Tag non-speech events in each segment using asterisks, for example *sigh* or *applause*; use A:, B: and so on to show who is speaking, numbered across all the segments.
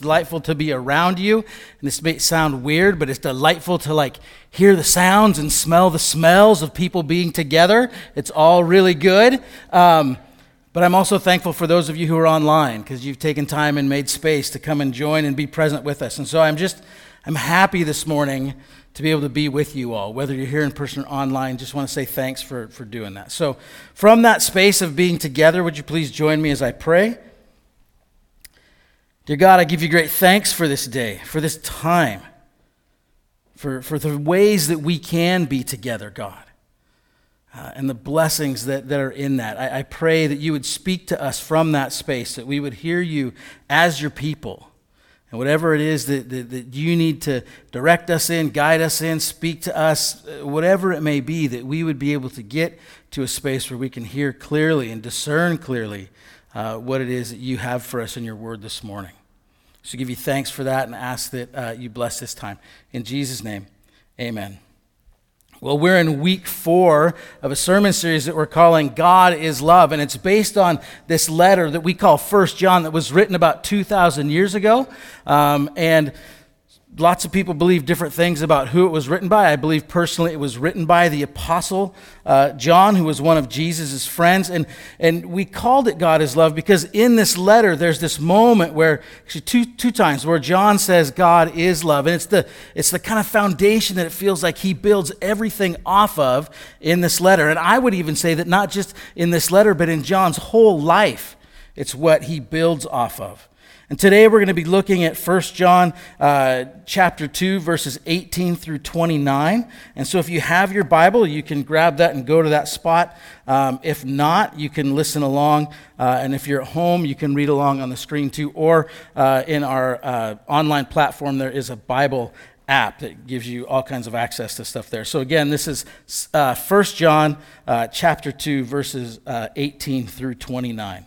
A: delightful to be around you. And this may sound weird, but it's delightful to like hear the sounds and smell the smells of people being together. It's all really good. Um, but I'm also thankful for those of you who are online because you've taken time and made space to come and join and be present with us. And so I'm just, I'm happy this morning to be able to be with you all, whether you're here in person or online. Just want to say thanks for, for doing that. So, from that space of being together, would you please join me as I pray? Dear God, I give you great thanks for this day, for this time, for, for the ways that we can be together, God, uh, and the blessings that, that are in that. I, I pray that you would speak to us from that space, that we would hear you as your people. And whatever it is that, that, that, you need to direct us in, guide us in, speak to us, uh, whatever it may be, that we would be able to get to a space where we can hear clearly and discern clearly uh, what it is that you have for us in your word this morning. So give you thanks for that and ask that uh, you bless this time. In Jesus' name, amen. Well, we're in week four of a sermon series that we're calling God is Love, and it's based on this letter that we call First John that was written about 2,000 years ago. Um, and lots of people believe different things about who it was written by. I believe personally it was written by the apostle uh, John, who was one of Jesus' friends. And, and we called it God is Love because in this letter, there's this moment where, actually, two, two times, where John says God is love. And it's the, it's the kind of foundation that it feels like he builds everything off of in this letter. And I would even say that not just in this letter, but in John's whole life, it's what he builds off of. And today we're going to be looking at 1 John uh, chapter 2, verses 18 through 29. And so if you have your Bible, you can grab that and go to that spot. Um, if not, you can listen along. Uh, and if you're at home, you can read along on the screen too. Or uh, in our uh, online platform, there is a Bible app that gives you all kinds of access to stuff there. So again, this is uh, 1 John uh, chapter 2, verses 18 through 29.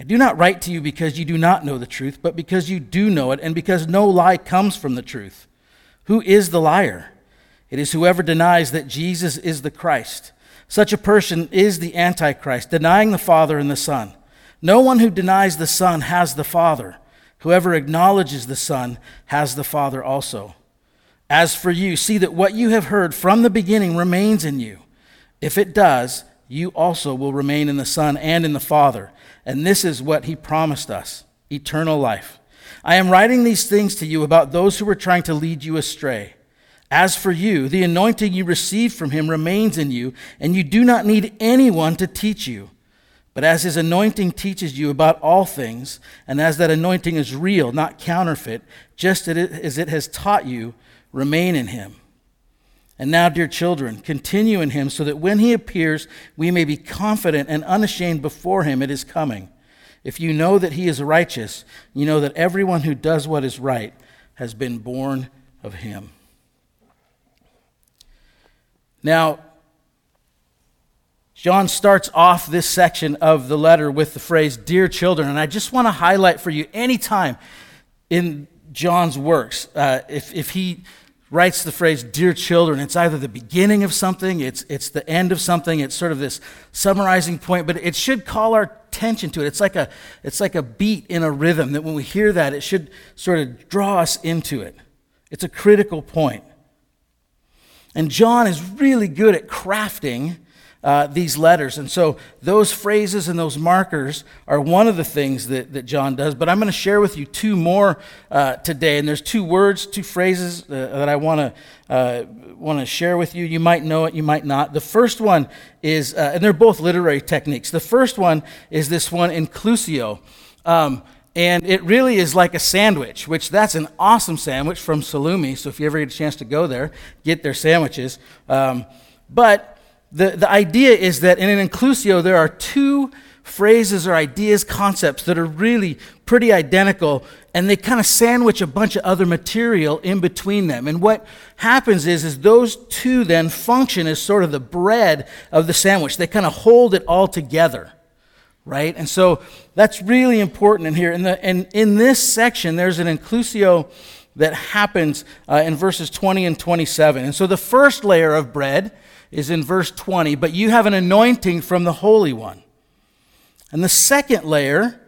A: I do not write to you because you do not know the truth, but because you do know it, and because no lie comes from the truth. Who is the liar? It is whoever denies that Jesus is the Christ. Such a person is the Antichrist, denying the Father and the Son. No one who denies the Son has the Father. Whoever acknowledges the Son has the Father also. As for you, see that what you have heard from the beginning remains in you. If it does, you also will remain in the Son and in the Father. And this is what he promised us eternal life. I am writing these things to you about those who were trying to lead you astray. As for you, the anointing you received from him remains in you, and you do not need anyone to teach you. But as his anointing teaches you about all things, and as that anointing is real, not counterfeit, just as it has taught you, remain in him. And now, dear children, continue in him so that when he appears, we may be confident and unashamed before him at his coming. If you know that he is righteous, you know that everyone who does what is right has been born of him. Now, John starts off this section of the letter with the phrase, Dear children. And I just want to highlight for you anytime in John's works, uh, if, if he writes the phrase, Dear children. It's either the beginning of something, it's, it's the end of something, it's sort of this summarizing point, but it should call our attention to it. It's like a, it's like a beat in a rhythm that when we hear that, it should sort of draw us into it. It's a critical point. And John is really good at crafting uh, these letters. And so those phrases and those markers are one of the things that, that John does. But I'm going to share with you two more uh, today. And there's two words, two phrases uh, that I want to uh, want to share with you. You might know it, you might not. The first one is, uh, and they're both literary techniques. The first one is this one, inclusio. Um, and it really is like a sandwich, which that's an awesome sandwich from Salumi. So if you ever get a chance to go there, get their sandwiches. Um, but the, the idea is that in an inclusio, there are two phrases or ideas, concepts that are really pretty identical, and they kind of sandwich a bunch of other material in between them. And what happens is, is those two then function as sort of the bread of the sandwich. They kind of hold it all together, right? And so that's really important in here. And, the, and in this section, there's an inclusio that happens uh, in verses 20 and 27. And so the first layer of bread is in verse 20, but you have an anointing from the Holy One. And the second layer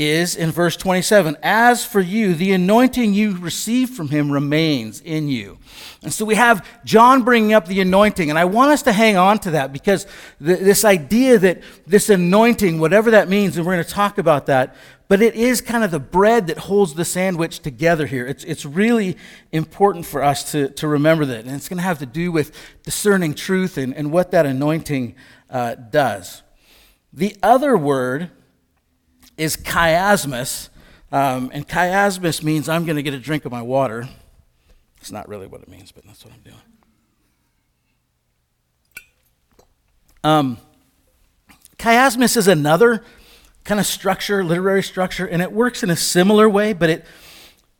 A: is in verse 27 As for you, the anointing you received from him remains in you. And so we have John bringing up the anointing, and I want us to hang on to that because this idea that this anointing, whatever that means, and we're going to talk about that, but it is kind of the bread that holds the sandwich together here. It's, it's really important for us to, to remember that. And it's going to have to do with discerning truth and, and what that anointing uh, does. The other word is chiasmus. Um, and chiasmus means I'm going to get a drink of my water. It's not really what it means, but that's what I'm doing. Um, chiasmus is another kind of structure, literary structure, and it works in a similar way, but it,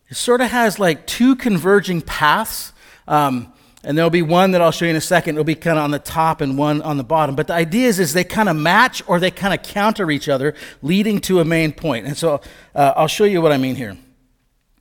A: it sort of has like two converging paths. Um, and there'll be one that I'll show you in a second. It'll be kind of on the top and one on the bottom. But the idea is, is they kind of match or they kind of counter each other, leading to a main point. And so uh, I'll show you what I mean here.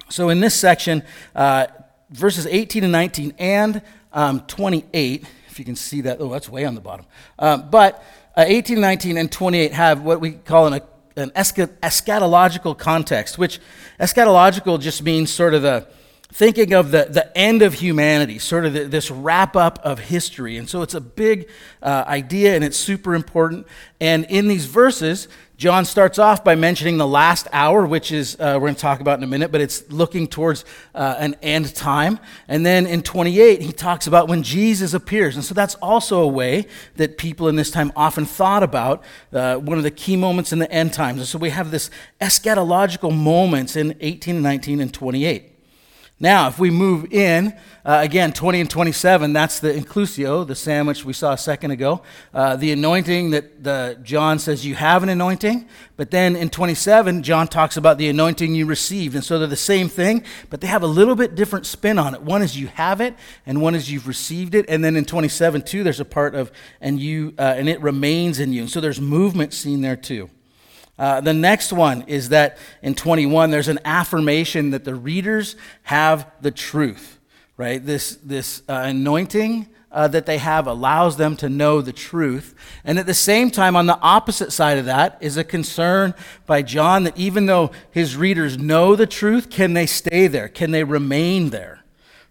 A: So in this section, uh, verses 18 and 19 and um, 28, if you can see that. Oh, that's way on the bottom. Um, but uh, 18, 19, and 28 have what we call an, an eschatological context, which eschatological just means sort of the thinking of the, the end of humanity, sort of the, this wrap up of history. And so it's a big uh, idea and it's super important. And in these verses, John starts off by mentioning the last hour, which is, uh, we're going to talk about in a minute, but it's looking towards uh, an end time. And then in 28, he talks about when Jesus appears. And so that's also a way that people in this time often thought about uh, one of the key moments in the end times. And so we have this eschatological moments in 18 19 and 28. Now, if we move in, uh, again, 20 and 27, that's the inclusio, the sandwich we saw a second ago. Uh, the anointing that the, John says you have an anointing. But then in 27, John talks about the anointing you received. And so they're the same thing, but they have a little bit different spin on it. One is you have it, and one is you've received it. And then in 27, too, there's a part of, and, you, uh, and it remains in you. And so there's movement seen there, too. Uh, the next one is that in 21, there's an affirmation that the readers have the truth, right? This, this uh, anointing uh, that they have allows them to know the truth. And at the same time, on the opposite side of that is a concern by John that even though his readers know the truth, can they stay there? Can they remain there?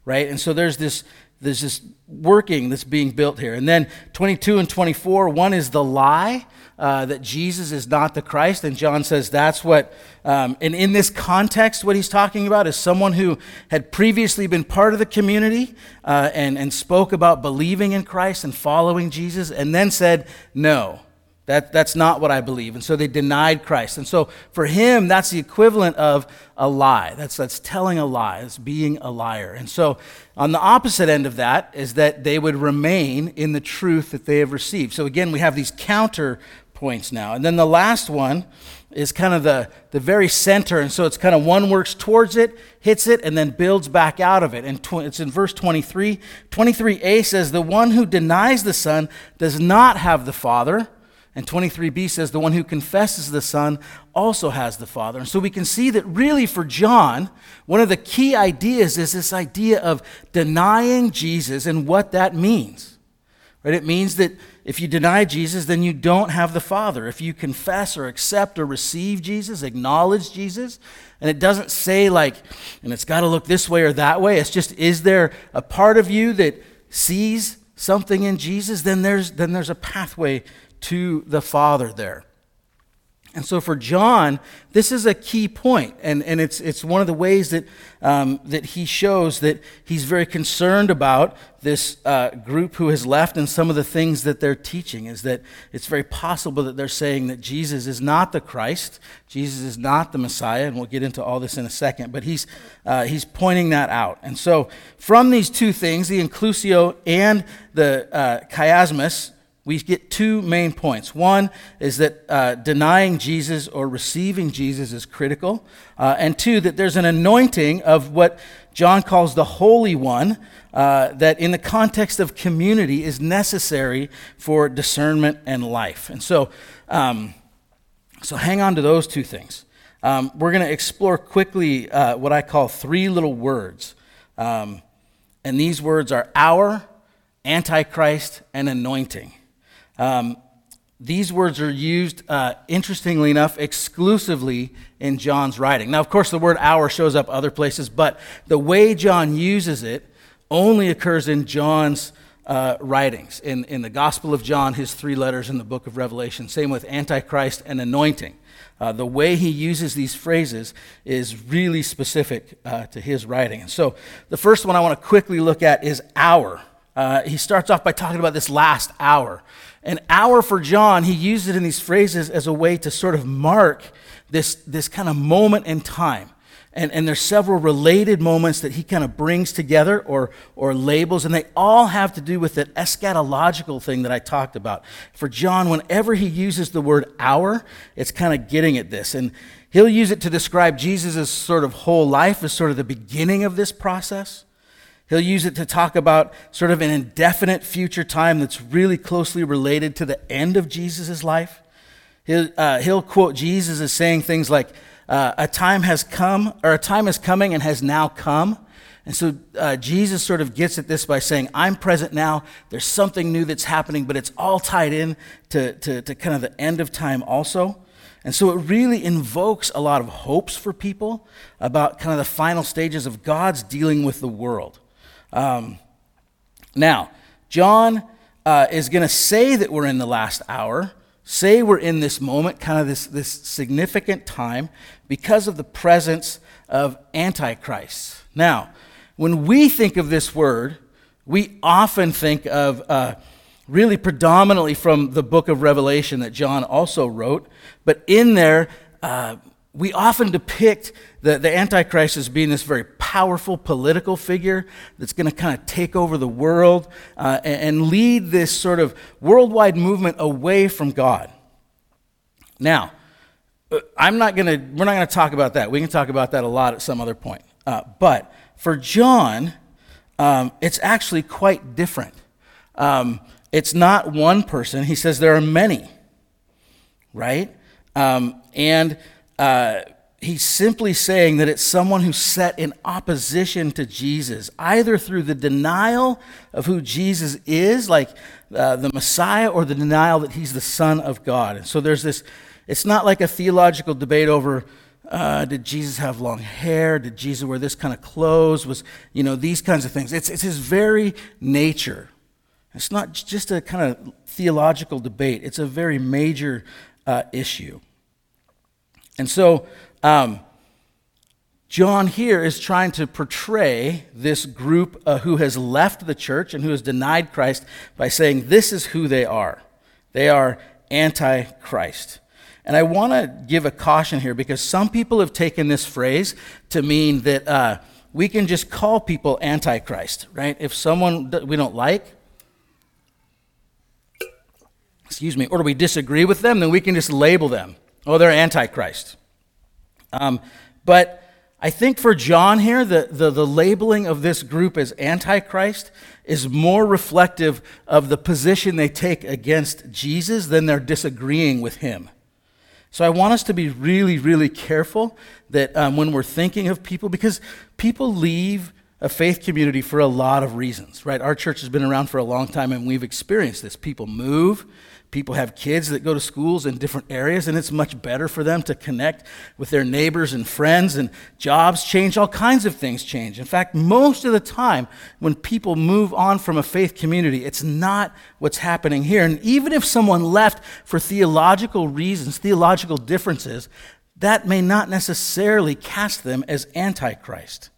A: Right? And so there's this, there's this working that's being built here. And then 22 and 24, one is the lie uh, that Jesus is not the Christ. And John says that's what, um, and in this context, what he's talking about is someone who had previously been part of the community uh, and, and spoke about believing in Christ and following Jesus, and then said, no. That, that's not what I believe. And so they denied Christ. And so for him, that's the equivalent of a lie. That's, that's telling a lie. that's being a liar. And so on the opposite end of that is that they would remain in the truth that they have received. So again, we have these counter points now. And then the last one is kind of the, the very center. And so it's kind of one works towards it, hits it, and then builds back out of it. And tw- it's in verse 23. 23a says, The one who denies the Son does not have the Father. And 23b says, The one who confesses the Son also has the Father. And so we can see that really for John, one of the key ideas is this idea of denying Jesus and what that means. Right? It means that if you deny Jesus, then you don't have the Father. If you confess or accept or receive Jesus, acknowledge Jesus, and it doesn't say like, and it's got to look this way or that way, it's just, is there a part of you that sees something in Jesus? Then there's, then there's a pathway to the Father there. And so for John, this is a key point, and, and it's, it's one of the ways that, um, that he shows that he's very concerned about this uh, group who has left and some of the things that they're teaching is that it's very possible that they're saying that Jesus is not the Christ, Jesus is not the Messiah, and we'll get into all this in a second, but he's, uh, he's pointing that out. And so from these two things, the inclusio and the uh, chiasmus, we get two main points. One is that uh, denying Jesus or receiving Jesus is critical, uh, and two, that there's an anointing of what John calls the Holy One, uh, that in the context of community is necessary for discernment and life. And so, um, so hang on to those two things. Um, we're going to explore quickly uh, what I call three little words. Um, and these words are hour, antichrist, and anointing. Um, these words are used, uh, interestingly enough, exclusively in John's writing. Now, of course, the word hour shows up other places, but the way John uses it only occurs in John's uh, writings. In, in the Gospel of John, his three letters in the book of Revelation. Same with Antichrist and anointing. Uh, the way he uses these phrases is really specific uh, to his writing. And so the first one I want to quickly look at is hour. Uh, he starts off by talking about this last hour. An hour for John, he uses it in these phrases as a way to sort of mark this, this kind of moment in time. And, and there's several related moments that he kind of brings together or, or labels, and they all have to do with that eschatological thing that I talked about. For John, whenever he uses the word hour, it's kind of getting at this. And he'll use it to describe Jesus' sort of whole life as sort of the beginning of this process. He'll use it to talk about sort of an indefinite future time that's really closely related to the end of Jesus' life. He'll, uh, he'll quote Jesus as saying things like, uh, A time has come, or a time is coming and has now come. And so uh, Jesus sort of gets at this by saying, I'm present now. There's something new that's happening, but it's all tied in to, to, to kind of the end of time also. And so it really invokes a lot of hopes for people about kind of the final stages of God's dealing with the world. Um, now, John uh, is going to say that we're in the last hour, say we're in this moment, kind of this, this significant time, because of the presence of Antichrist. Now, when we think of this word, we often think of uh, really predominantly from the book of Revelation that John also wrote, but in there, uh, we often depict the, the Antichrist as being this very powerful political figure that's going to kind of take over the world uh, and, and lead this sort of worldwide movement away from God. Now, uh, I'm not going to, we're not going to talk about that. We can talk about that a lot at some other point. Uh, but for John, um, it's actually quite different. Um, it's not one person. He says there are many, right? Um, and uh, he's simply saying that it's someone who's set in opposition to Jesus, either through the denial of who Jesus is, like uh, the Messiah, or the denial that he's the Son of God. And so there's this, it's not like a theological debate over. Uh, did Jesus have long hair? Did Jesus wear this kind of clothes? Was, you know, these kinds of things. It's, it's his very nature. It's not just a kind of theological debate, it's a very major uh, issue. And so, um, John here is trying to portray this group uh, who has left the church and who has denied Christ by saying this is who they are. They are anti Christ. And I want to give a caution here because some people have taken this phrase to mean that uh, we can just call people antichrist, right? If someone we don't like, excuse me, or we disagree with them, then we can just label them Oh, they're Antichrist. Um, but I think for John here, the, the, the, labeling of this group as Antichrist is more reflective of the position they take against Jesus than they're disagreeing with him. So I want us to be really, really careful that um, when we're thinking of people, because people leave a faith community for a lot of reasons, right? Our church has been around for a long time and we've experienced this. People move, People have kids that go to schools in different areas, and it's much better for them to connect with their neighbors and friends, and jobs change, all kinds of things change. In fact, most of the time, when people move on from a faith community, it's not what's happening here. And even if someone left for theological reasons, theological differences, that may not necessarily cast them as antichrist.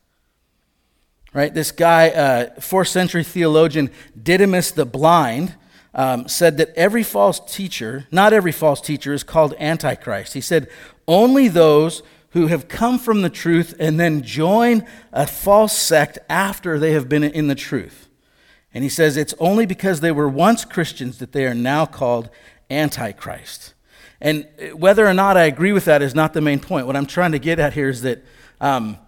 A: Right? This guy, uh, fourth century theologian Didymus the Blind, um, said that every false teacher, not every false teacher, is called Antichrist. He said, only those who have come from the truth and then join a false sect after they have been in the truth. And he says it's only because they were once Christians that they are now called Antichrist. And whether or not I agree with that is not the main point. What I'm trying to get at here is that um,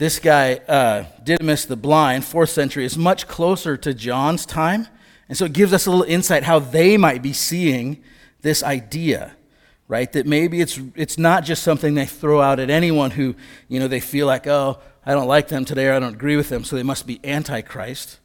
A: this guy, uh, Didymus the Blind, fourth century, is much closer to John's time. And so it gives us a little insight how they might be seeing this idea, right? That maybe it's, it's not just something they throw out at anyone who, you know, they feel like, oh, I don't like them today or I don't agree with them, so they must be Antichrist.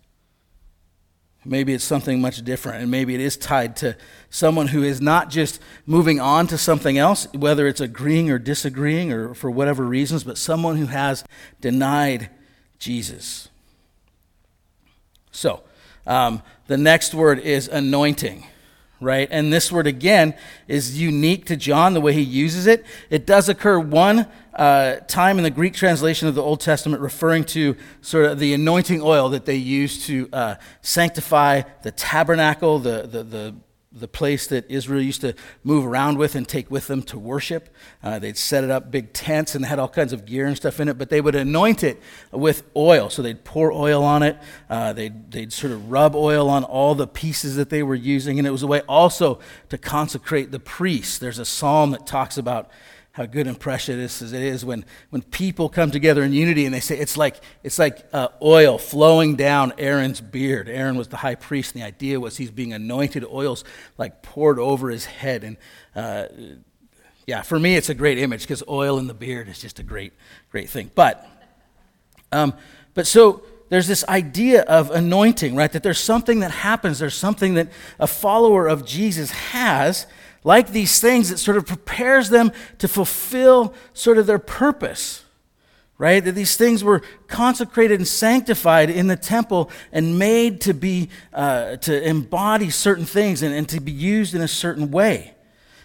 A: Maybe it's something much different, and maybe it is tied to someone who is not just moving on to something else, whether it's agreeing or disagreeing or for whatever reasons, but someone who has denied Jesus. So, um, the next word is anointing right? And this word again is unique to John, the way he uses it. It does occur one uh, time in the Greek translation of the Old Testament, referring to sort of the anointing oil that they used to uh, sanctify the tabernacle, the, the, the the place that Israel used to move around with and take with them to worship. Uh, they'd set it up big tents and had all kinds of gear and stuff in it, but they would anoint it with oil. So they'd pour oil on it. Uh, they'd, they'd sort of rub oil on all the pieces that they were using. And it was a way also to consecrate the priests. There's a psalm that talks about how good and precious it is when, when people come together in unity and they say it's like, it's like uh, oil flowing down Aaron's beard. Aaron was the high priest, and the idea was he's being anointed, oils like poured over his head. And uh, yeah, for me, it's a great image because oil in the beard is just a great, great thing. But, um, but so there's this idea of anointing, right? That there's something that happens, there's something that a follower of Jesus has like these things, it sort of prepares them to fulfill sort of their purpose, right? That these things were consecrated and sanctified in the temple and made to be, uh, to embody certain things and, and to be used in a certain way.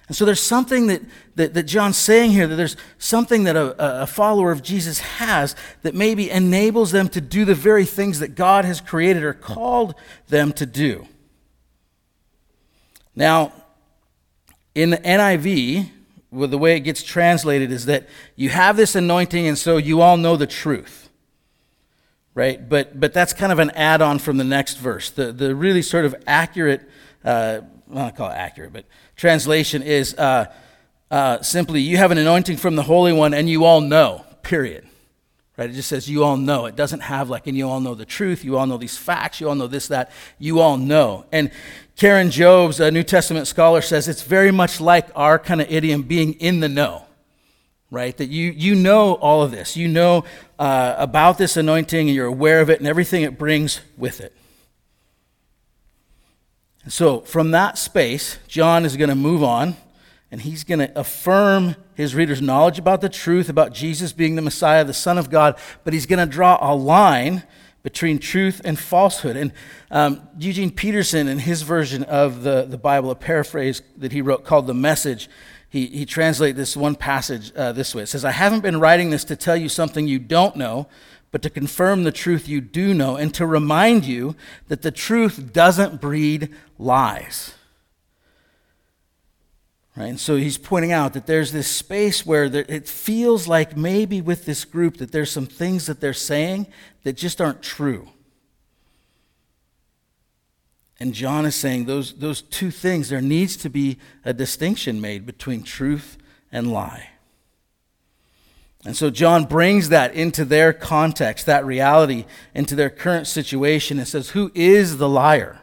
A: And so there's something that, that, that, John's saying here that there's something that a, a follower of Jesus has that maybe enables them to do the very things that God has created or called them to do. Now, in the NIV, well, the way it gets translated is that you have this anointing, and so you all know the truth. Right? But, but that's kind of an add on from the next verse. The, the really sort of accurate, uh, I call it accurate, but translation is uh, uh, simply, you have an anointing from the Holy One, and you all know, period. Right? It just says, you all know. It doesn't have like, and you all know the truth, you all know these facts, you all know this, that, you all know. And Karen Jobes, a New Testament scholar, says it's very much like our kind of idiom being in the know, right? That you, you know all of this. You know uh, about this anointing and you're aware of it and everything it brings with it. And so, from that space, John is going to move on and he's going to affirm his readers' knowledge about the truth, about Jesus being the Messiah, the Son of God, but he's going to draw a line between truth and falsehood. And um, Eugene Peterson, in his version of the, the Bible, a paraphrase that he wrote called The Message, he, he translates this one passage uh, this way. It says, I haven't been writing this to tell you something you don't know, but to confirm the truth you do know, and to remind you that the truth doesn't breed lies. Right? And so he's pointing out that there's this space where there, it feels like maybe with this group that there's some things that they're saying that just aren't true. And John is saying those, those two things, there needs to be a distinction made between truth and lie. And so John brings that into their context, that reality, into their current situation, and says, Who is the liar?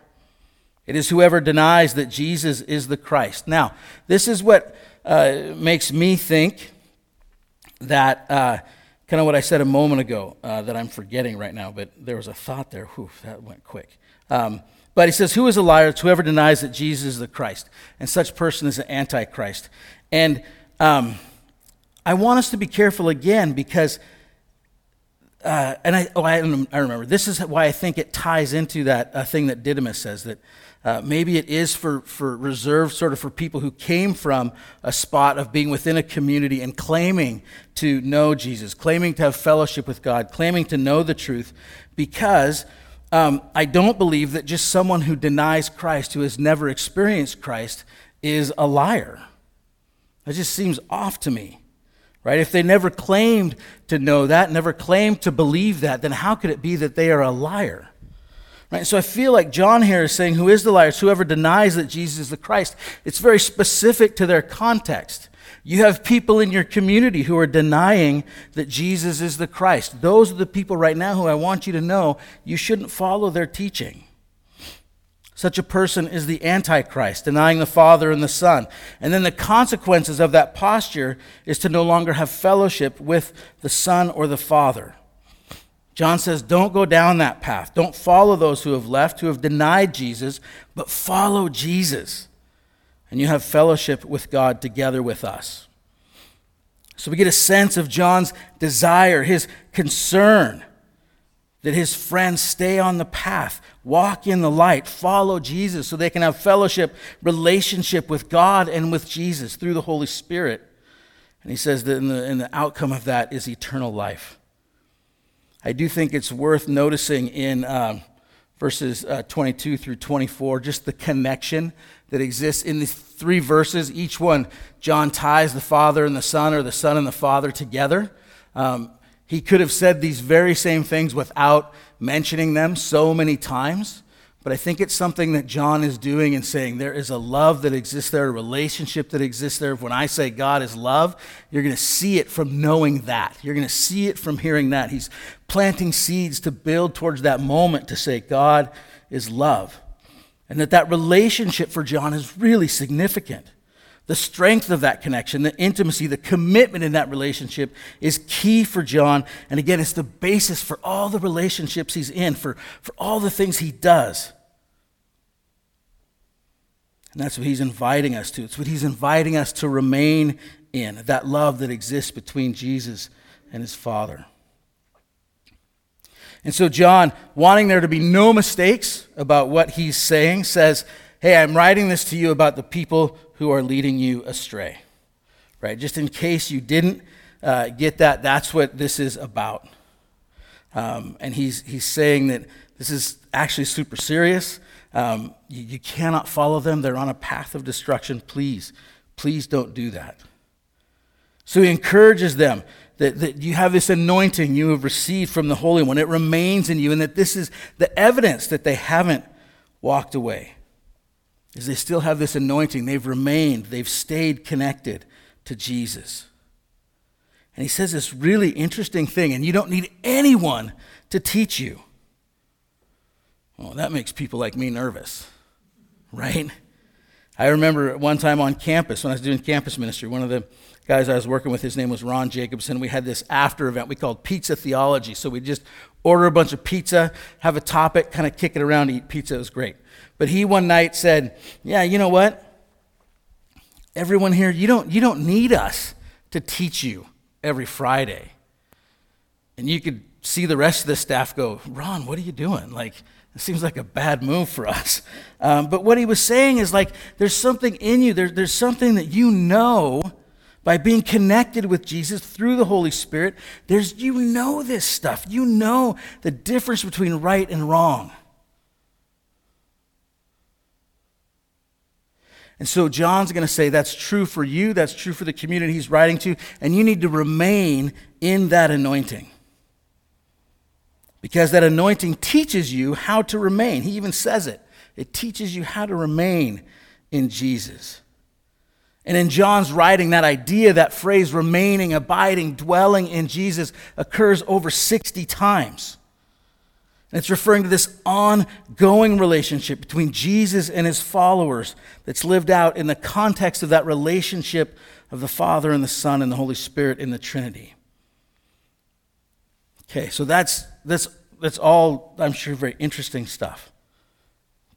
A: It is whoever denies that Jesus is the Christ. Now, this is what uh, makes me think that uh, kind of what I said a moment ago uh, that I'm forgetting right now, but there was a thought there. Whew, that went quick. Um, but he says, Who is a liar? It's whoever denies that Jesus is the Christ. And such person is an antichrist. And um, I want us to be careful again because, uh, and I, oh, I, I, remember, this is why I think it ties into that uh, thing that Didymus says that uh, maybe it is for, for reserved sort of for people who came from a spot of being within a community and claiming to know Jesus, claiming to have fellowship with God, claiming to know the truth, because um, I don't believe that just someone who denies Christ, who has never experienced Christ, is a liar. That just seems off to me. Right? If they never claimed to know that, never claimed to believe that, then how could it be that they are a liar? Right? So I feel like John here is saying, Who is the liar? It's whoever denies that Jesus is the Christ. It's very specific to their context. You have people in your community who are denying that Jesus is the Christ. Those are the people right now who I want you to know you shouldn't follow their teaching. Such a person is the Antichrist, denying the Father and the Son. And then the consequences of that posture is to no longer have fellowship with the Son or the Father. John says, don't go down that path. Don't follow those who have left, who have denied Jesus, but follow Jesus. And you have fellowship with God together with us. So we get a sense of John's desire, his concern that his friends stay on the path, walk in the light, follow Jesus so they can have fellowship, relationship with God and with Jesus through the Holy Spirit. And he says that in the, in the outcome of that is eternal life. I do think it's worth noticing in um, verses uh, 22 through 24 just the connection that exists in these three verses. Each one, John ties the Father and the Son, or the Son and the Father together. Um, he could have said these very same things without mentioning them so many times. But I think it's something that John is doing and saying there is a love that exists there, a relationship that exists there. When I say God is love, you're going to see it from knowing that. You're going to see it from hearing that. He's planting seeds to build towards that moment to say God is love. And that that relationship for John is really significant. The strength of that connection, the intimacy, the commitment in that relationship is key for John. And again, it's the basis for all the relationships he's in, for, for all the things he does. And that's what he's inviting us to. It's what he's inviting us to remain in that love that exists between Jesus and his Father. And so, John, wanting there to be no mistakes about what he's saying, says, Hey, I'm writing this to you about the people who are leading you astray. Right? Just in case you didn't uh, get that, that's what this is about. Um, and he's, he's saying that this is actually super serious. Um, you, you cannot follow them. They're on a path of destruction. Please, please don't do that. So he encourages them that, that you have this anointing you have received from the Holy One. It remains in you, and that this is the evidence that they haven't walked away. Is they still have this anointing. They've remained, they've stayed connected to Jesus. And he says this really interesting thing, and you don't need anyone to teach you. Well, that makes people like me nervous, right? I remember one time on campus, when I was doing campus ministry, one of the guys I was working with, his name was Ron Jacobson. We had this after event we called Pizza Theology. So we just order a bunch of pizza, have a topic, kind of kick it around, eat pizza. It was great. But he one night said, Yeah, you know what? Everyone here, you don't, you don't need us to teach you every Friday. And you could see the rest of the staff go, Ron, what are you doing? Like, it seems like a bad move for us. Um, but what he was saying is like, there's something in you, there, there's something that you know by being connected with Jesus through the Holy Spirit. There's, you know this stuff. You know the difference between right and wrong. And so John's going to say that's true for you, that's true for the community he's writing to, and you need to remain in that anointing because that anointing teaches you how to remain. He even says it. It teaches you how to remain in Jesus. And in John's writing, that idea, that phrase, remaining, abiding, dwelling in Jesus, occurs over 60 times. And it's referring to this ongoing relationship between Jesus and his followers that's lived out in the context of that relationship of the Father and the Son and the Holy Spirit in the Trinity. Okay, so that's, that's, that's all, I'm sure, very interesting stuff.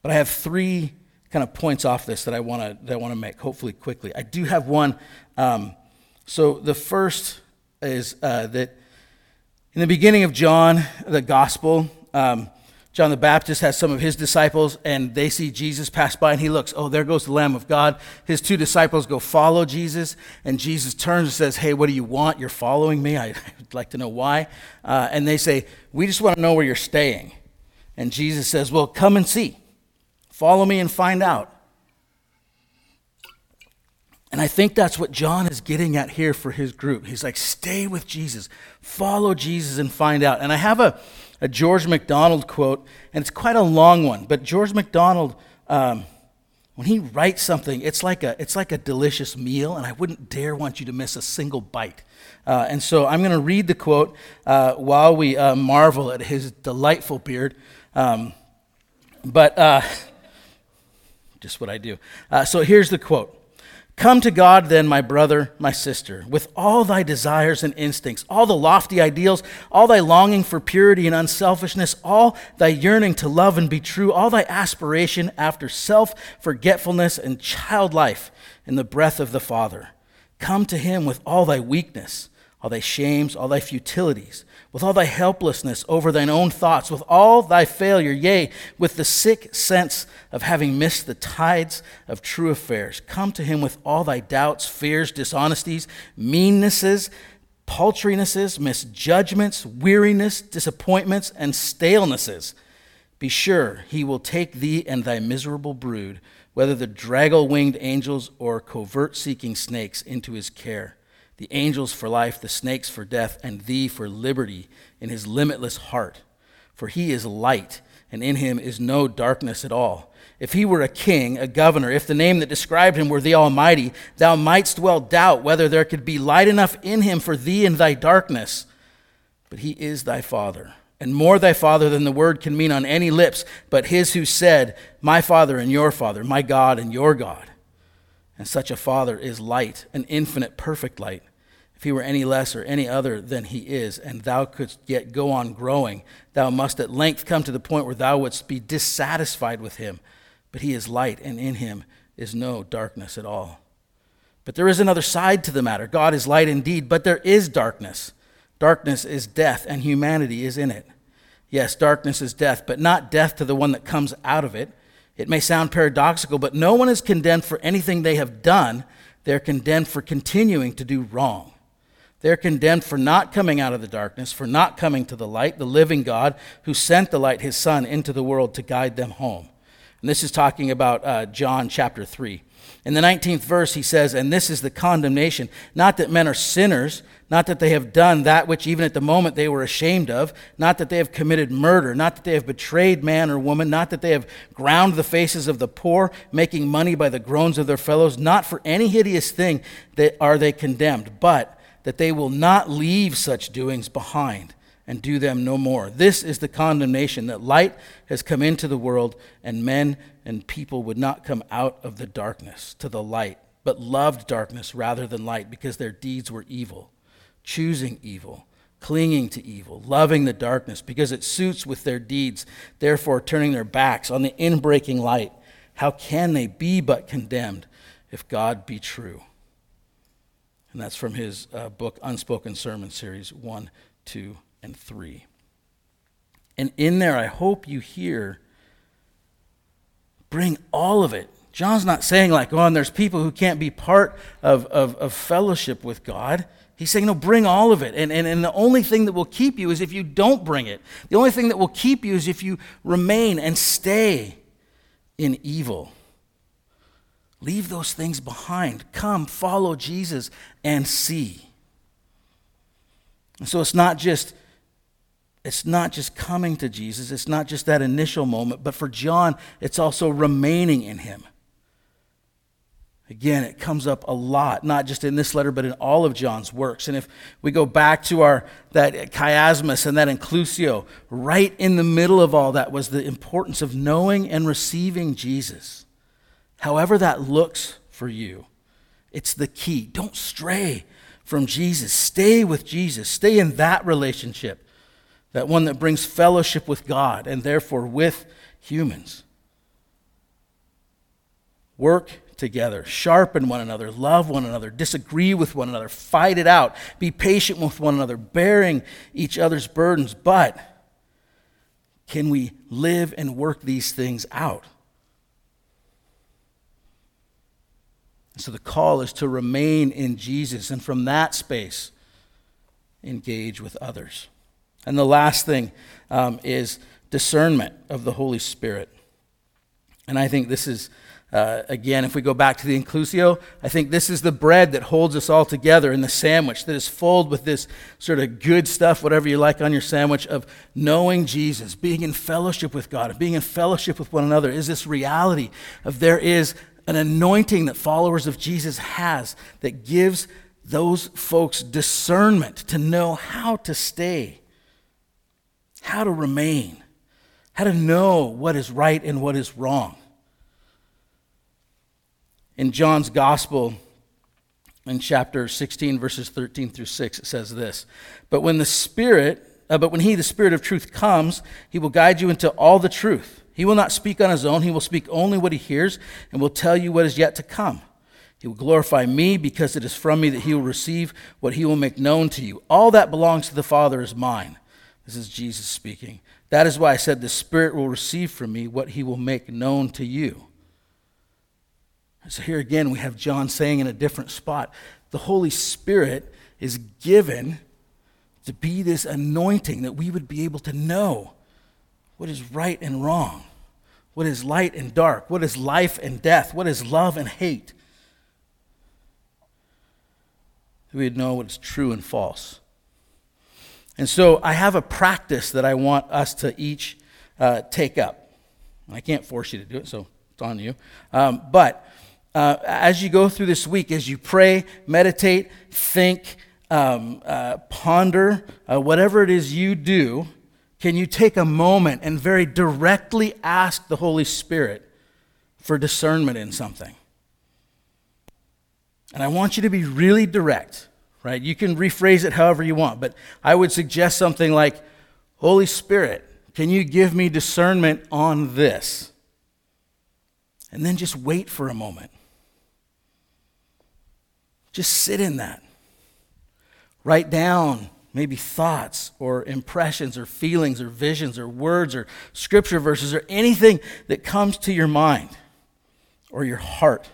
A: But I have three kind of points off this that I want to that I want to make, hopefully quickly. I do have one. Um, so the first is uh, that in the beginning of John, the gospel, um, John the Baptist has some of his disciples, and they see Jesus pass by, and he looks, oh, there goes the Lamb of God. His two disciples go follow Jesus, and Jesus turns and says, hey, what do you want? You're following me. *laughs* I'd like to know why. Uh, and they say, we just want to know where you're staying. And Jesus says, well, come and see. Follow me and find out. And I think that's what John is getting at here for his group. He's like, stay with Jesus, follow Jesus, and find out. And I have a a George MacDonald quote, and it's quite a long one, but George MacDonald. Um, when he writes something, it's like a, it's like a delicious meal, and I wouldn't dare want you to miss a single bite. Uh, and so I'm going to read the quote uh, while we uh, marvel at his delightful beard. Um, but uh, just what I do. Uh, so here's the quote Come to God, then, my brother, my sister, with all thy desires and instincts, all the lofty ideals, all thy longing for purity and unselfishness, all thy yearning to love and be true, all thy aspiration after self forgetfulness and child life in the breath of the Father. Come to him with all thy weakness, all thy shames, all thy futilities with all thy helplessness over thine own thoughts, with all thy failure, yea, with the sick sense of having missed the tides of true affairs. Come to him with all thy doubts, fears, dishonesties, meannesses, paltrinesses, misjudgments, weariness, disappointments, and stalenesses. Be sure he will take thee and thy miserable brood, whether the draggle winged angels or covert seeking snakes, into his care the angels for life, the snakes for death, and thee for liberty in his limitless heart. For he is light, and in him is no darkness at all. If he were a king, a governor, if the name that described him were the Almighty, thou mightst well doubt whether there could be light enough in him for thee in thy darkness. But he is thy Father, and more thy Father than the word can mean on any lips, but his who said, My Father and your Father, my God and your God. And such a Father is light, an infinite, perfect light if he were any less or any other than he is, and thou couldst yet go on growing, thou must at length come to the point where thou wouldst be dissatisfied with him. But he is light, and in him is no darkness at all. But there is another side to the matter. God is light indeed, but there is darkness. Darkness is death, and humanity is in it. Yes, darkness is death, but not death to the one that comes out of it. It may sound paradoxical, but no one is condemned for anything they have done. They're condemned for continuing to do wrong. They're condemned for not coming out of the darkness, for not coming to the light, the living God who sent the light, his Son, into the world to guide them home. And this is talking about uh, John chapter 3. In the 19th verse, he says, And this is the condemnation, not that men are sinners, not that they have done that which even at the moment they were ashamed of, not that they have committed murder, not that they have betrayed man or woman, not that they have ground the faces of the poor, making money by the groans of their fellows, not for any hideous thing that are they condemned, but that they will not leave such doings behind and do them no more. This is the condemnation that light has come into the world, and men and people would not come out of the darkness to the light, but loved darkness rather than light because their deeds were evil, choosing evil. Clinging to evil, loving the darkness because it suits with their deeds, therefore turning their backs on the inbreaking light. How can they be but condemned if God be true? And that's from his uh, book, Unspoken Sermon Series 1, 2, and 3. And in there, I hope you hear bring all of it. John's not saying, like, oh, and there's people who can't be part of, of, of fellowship with God. He's saying, no, bring all of it. And, and, and the only thing that will keep you is if you don't bring it. The only thing that will keep you is if you remain and stay in evil. Leave those things behind. Come, follow Jesus and see. And so it's not just it's not just coming to Jesus, it's not just that initial moment, but for John, it's also remaining in him. Again, it comes up a lot, not just in this letter, but in all of John's works. And if we go back to our that chiasmus and that inclusio, right in the middle of all that was the importance of knowing and receiving Jesus however that looks for you, it's the key. Don't stray from Jesus. Stay with Jesus. Stay in that relationship, that one that brings fellowship with God and therefore with humans. Work together, sharpen one another, love one another, disagree with one another, fight it out, be patient with one another, bearing each other's burdens. But can we live and work these things out? So the call is to remain in Jesus and from that space, engage with others. And the last thing um, is discernment of the Holy Spirit. And I think this is, uh, again, if we go back to the inclusio, I think this is the bread that holds us all together in the sandwich that is filled with this sort of good stuff, whatever you like on your sandwich, of knowing Jesus, being in fellowship with God, being in fellowship with one another, is this reality of there is an anointing that followers of Jesus has that gives those folks discernment to know how to stay, how to remain, how to know what is right and what is wrong. In John's Gospel, in chapter 16, verses 13 through 6, it says this But when the Spirit, uh, but when He, the Spirit of truth, comes, He will guide you into all the truth. He will not speak on His own, He will speak only what He hears, and will tell you what is yet to come. He will glorify me because it is from me that He will receive what He will make known to you. All that belongs to the Father is mine. This is Jesus speaking. That is why I said the Spirit will receive from me what He will make known to you. So here again, we have John saying in a different spot the Holy Spirit is given to be this anointing that we would be able to know what is right and wrong, what is light and dark, what is life and death, what is love and hate. We would know what's true and false. And so I have a practice that I want us to each uh, take up. I can't force you to do it, so it's on you. Um, but uh, as you go through this week, as you pray, meditate, think, um, uh, ponder, uh, whatever it is you do, can you take a moment and very directly ask the Holy Spirit for discernment in something? And I want you to be really direct, right? You can rephrase it however you want, but I would suggest something like, Holy Spirit, can you give me discernment on this? And then just wait for a moment. Just sit in that. Write down maybe thoughts or impressions or feelings or visions or words or scripture verses or anything that comes to your mind or your heart.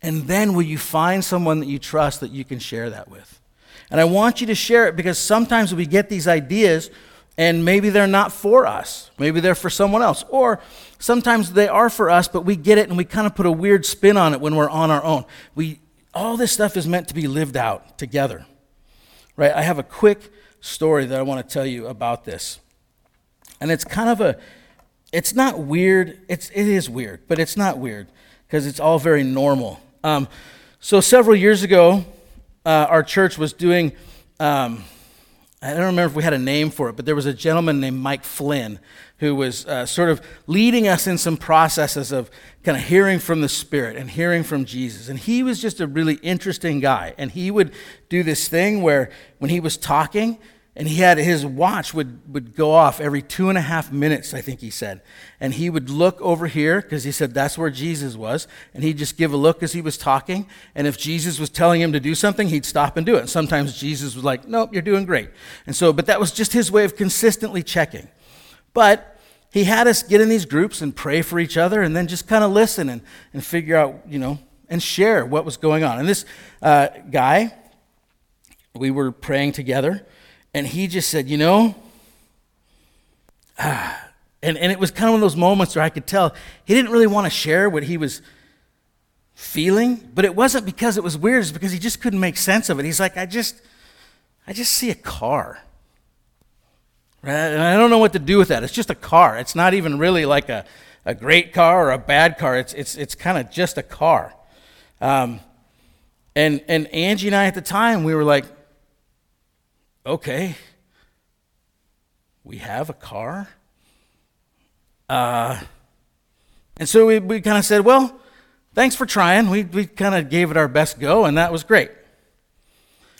A: And then will you find someone that you trust that you can share that with? And I want you to share it because sometimes we get these ideas and maybe they're not for us. Maybe they're for someone else. Or sometimes they are for us, but we get it and we kind of put a weird spin on it when we're on our own. We all this stuff is meant to be lived out together. Right? I have a quick story that I want to tell you about this. And it's kind of a it's not weird. It's it is weird, but it's not weird because it's all very normal. Um, so several years ago, uh, our church was doing um, I don't remember if we had a name for it, but there was a gentleman named Mike Flynn who was uh, sort of leading us in some processes of kind of hearing from the Spirit and hearing from Jesus. And he was just a really interesting guy. And he would do this thing where when he was talking, and he had his watch would, would go off every two and a half minutes, I think he said. And he would look over here because he said that's where Jesus was. And he'd just give a look as he was talking. And if Jesus was telling him to do something, he'd stop and do it. And sometimes Jesus was like, nope, you're doing great. And so, but that was just his way of consistently checking. But he had us get in these groups and pray for each other and then just kind of listen and, and figure out, you know, and share what was going on. And this uh, guy, we were praying together and he just said, You know, ah, *sighs* and, and it was kind of one of those moments where I could tell he didn't really want to share what he was feeling, but it wasn't because it was weird, it's because he just couldn't make sense of it. He's like, I just, I just see a car. Right? And I don't know what to do with that. It's just a car. It's not even really like a, a great car or a bad car. It's, it's, it's kind of just a car. Um, and, and Angie and I at the time, we were like, okay, we have a car. Uh, and so we, we kind of said, well, thanks for trying. We, we kind of gave it our best go, and that was great.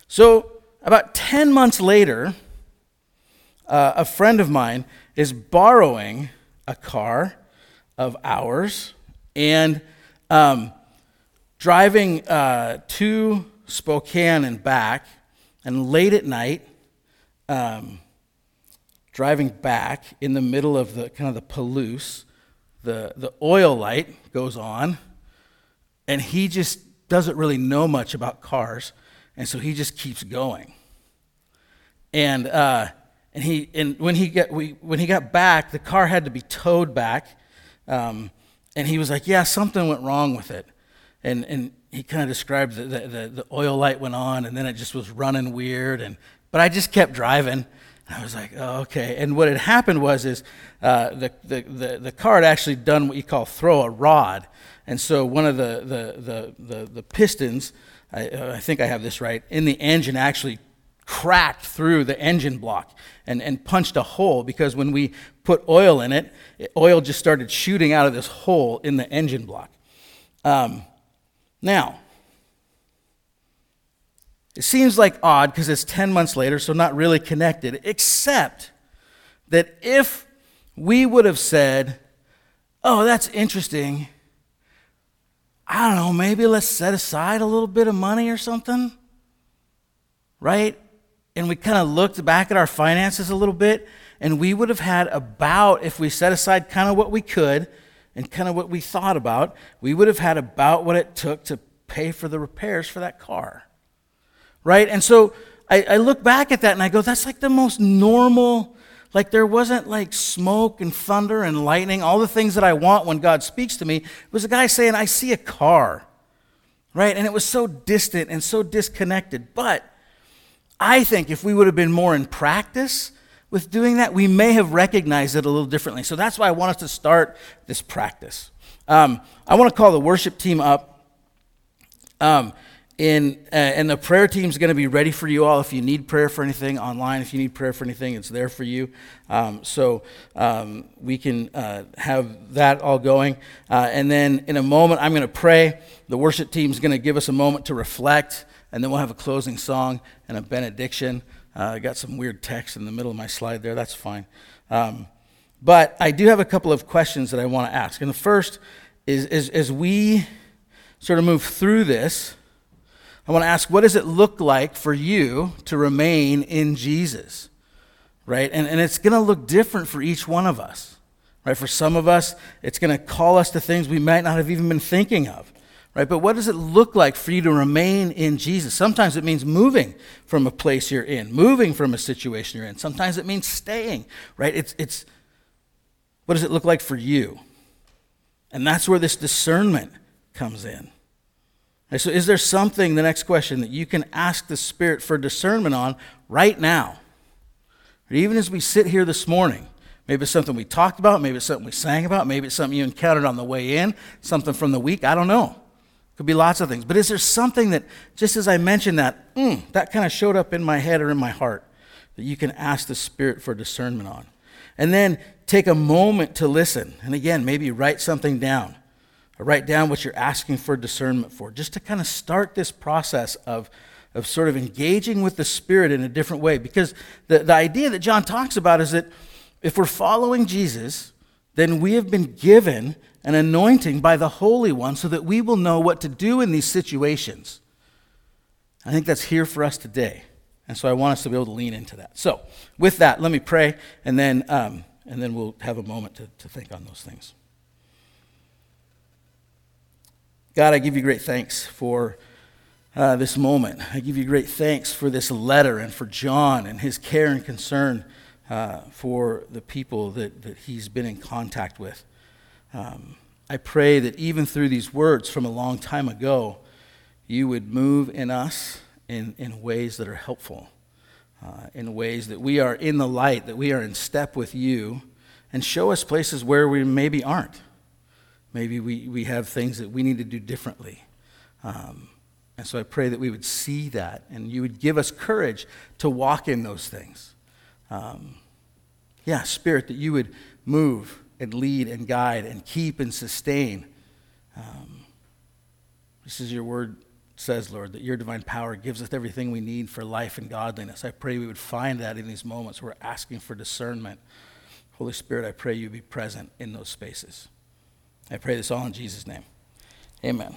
A: So, about 10 months later, uh, a friend of mine is borrowing a car of ours and um, driving uh, to Spokane and back, and late at night, um, driving back in the middle of the kind of the Palouse, the, the oil light goes on, and he just doesn't really know much about cars, and so he just keeps going. And, uh, and, he, and when, he got, we, when he got back, the car had to be towed back. Um, and he was like, yeah, something went wrong with it. And, and he kind of described the, the, the oil light went on and then it just was running weird. And, but I just kept driving. I was like, oh, okay. And what had happened was is uh, the, the, the, the car had actually done what you call throw a rod. And so one of the, the, the, the, the pistons, I, uh, I think I have this right, in the engine actually cracked through the engine block and, and punched a hole because when we put oil in it, oil just started shooting out of this hole in the engine block. Um, now, it seems like odd because it's 10 months later, so not really connected, except that if we would have said, oh, that's interesting, I don't know, maybe let's set aside a little bit of money or something, right? And we kind of looked back at our finances a little bit, and we would have had about, if we set aside kind of what we could and kind of what we thought about, we would have had about what it took to pay for the repairs for that car right? And so I, I look back at that and I go, that's like the most normal, like there wasn't like smoke and thunder and lightning, all the things that I want when God speaks to me. It was a guy saying, I see a car, right? And it was so distant and so disconnected. But I think if we would have been more in practice, with doing that, we may have recognized it a little differently. So that's why I want us to start this practice. Um, I want to call the worship team up. Um, in, uh, and the prayer team is going to be ready for you all. If you need prayer for anything online, if you need prayer for anything, it's there for you. Um, so um, we can uh, have that all going. Uh, and then in a moment, I'm going to pray. The worship team is going to give us a moment to reflect, and then we'll have a closing song and a benediction. Uh, I got some weird text in the middle of my slide there. That's fine. Um, but I do have a couple of questions that I want to ask. And the first is, is as we sort of move through this, I want to ask, what does it look like for you to remain in Jesus? Right? And, and it's going to look different for each one of us. Right? For some of us, it's going to call us to things we might not have even been thinking of. Right? But what does it look like for you to remain in Jesus? Sometimes it means moving from a place you're in, moving from a situation you're in. Sometimes it means staying. Right? It's, it's what does it look like for you? And that's where this discernment comes in. And so, is there something, the next question, that you can ask the Spirit for discernment on right now? Or even as we sit here this morning, maybe it's something we talked about, maybe it's something we sang about, maybe it's something you encountered on the way in, something from the week, I don't know. Could be lots of things. But is there something that, just as I mentioned that, mm, that kind of showed up in my head or in my heart, that you can ask the Spirit for discernment on? And then take a moment to listen. And again, maybe write something down or write down what you're asking for discernment for, just to kind of start this process of, of sort of engaging with the Spirit in a different way. Because the, the idea that John talks about is that if we're following Jesus, then we have been given an anointing by the Holy One so that we will know what to do in these situations. I think that's here for us today. And so I want us to be able to lean into that. So, with that, let me pray, and then, um, and then we'll have a moment to, to think on those things. God, I give you great thanks for uh, this moment. I give you great thanks for this letter and for John and his care and concern uh, for the people that, that he's been in contact with. Um, I pray that even through these words from a long time ago, you would move in us in, in ways that are helpful, uh, in ways that we are in the light, that we are in step with you, and show us places where we maybe aren't. Maybe we, we have things that we need to do differently. Um, and so I pray that we would see that and you would give us courage to walk in those things. Um, yeah, Spirit, that you would move and lead and guide and keep and sustain. Um, this is your word says, Lord, that your divine power gives us everything we need for life and godliness. I pray we would find that in these moments we're asking for discernment. Holy Spirit, I pray you be present in those spaces. I pray this all in Jesus' name. Amen.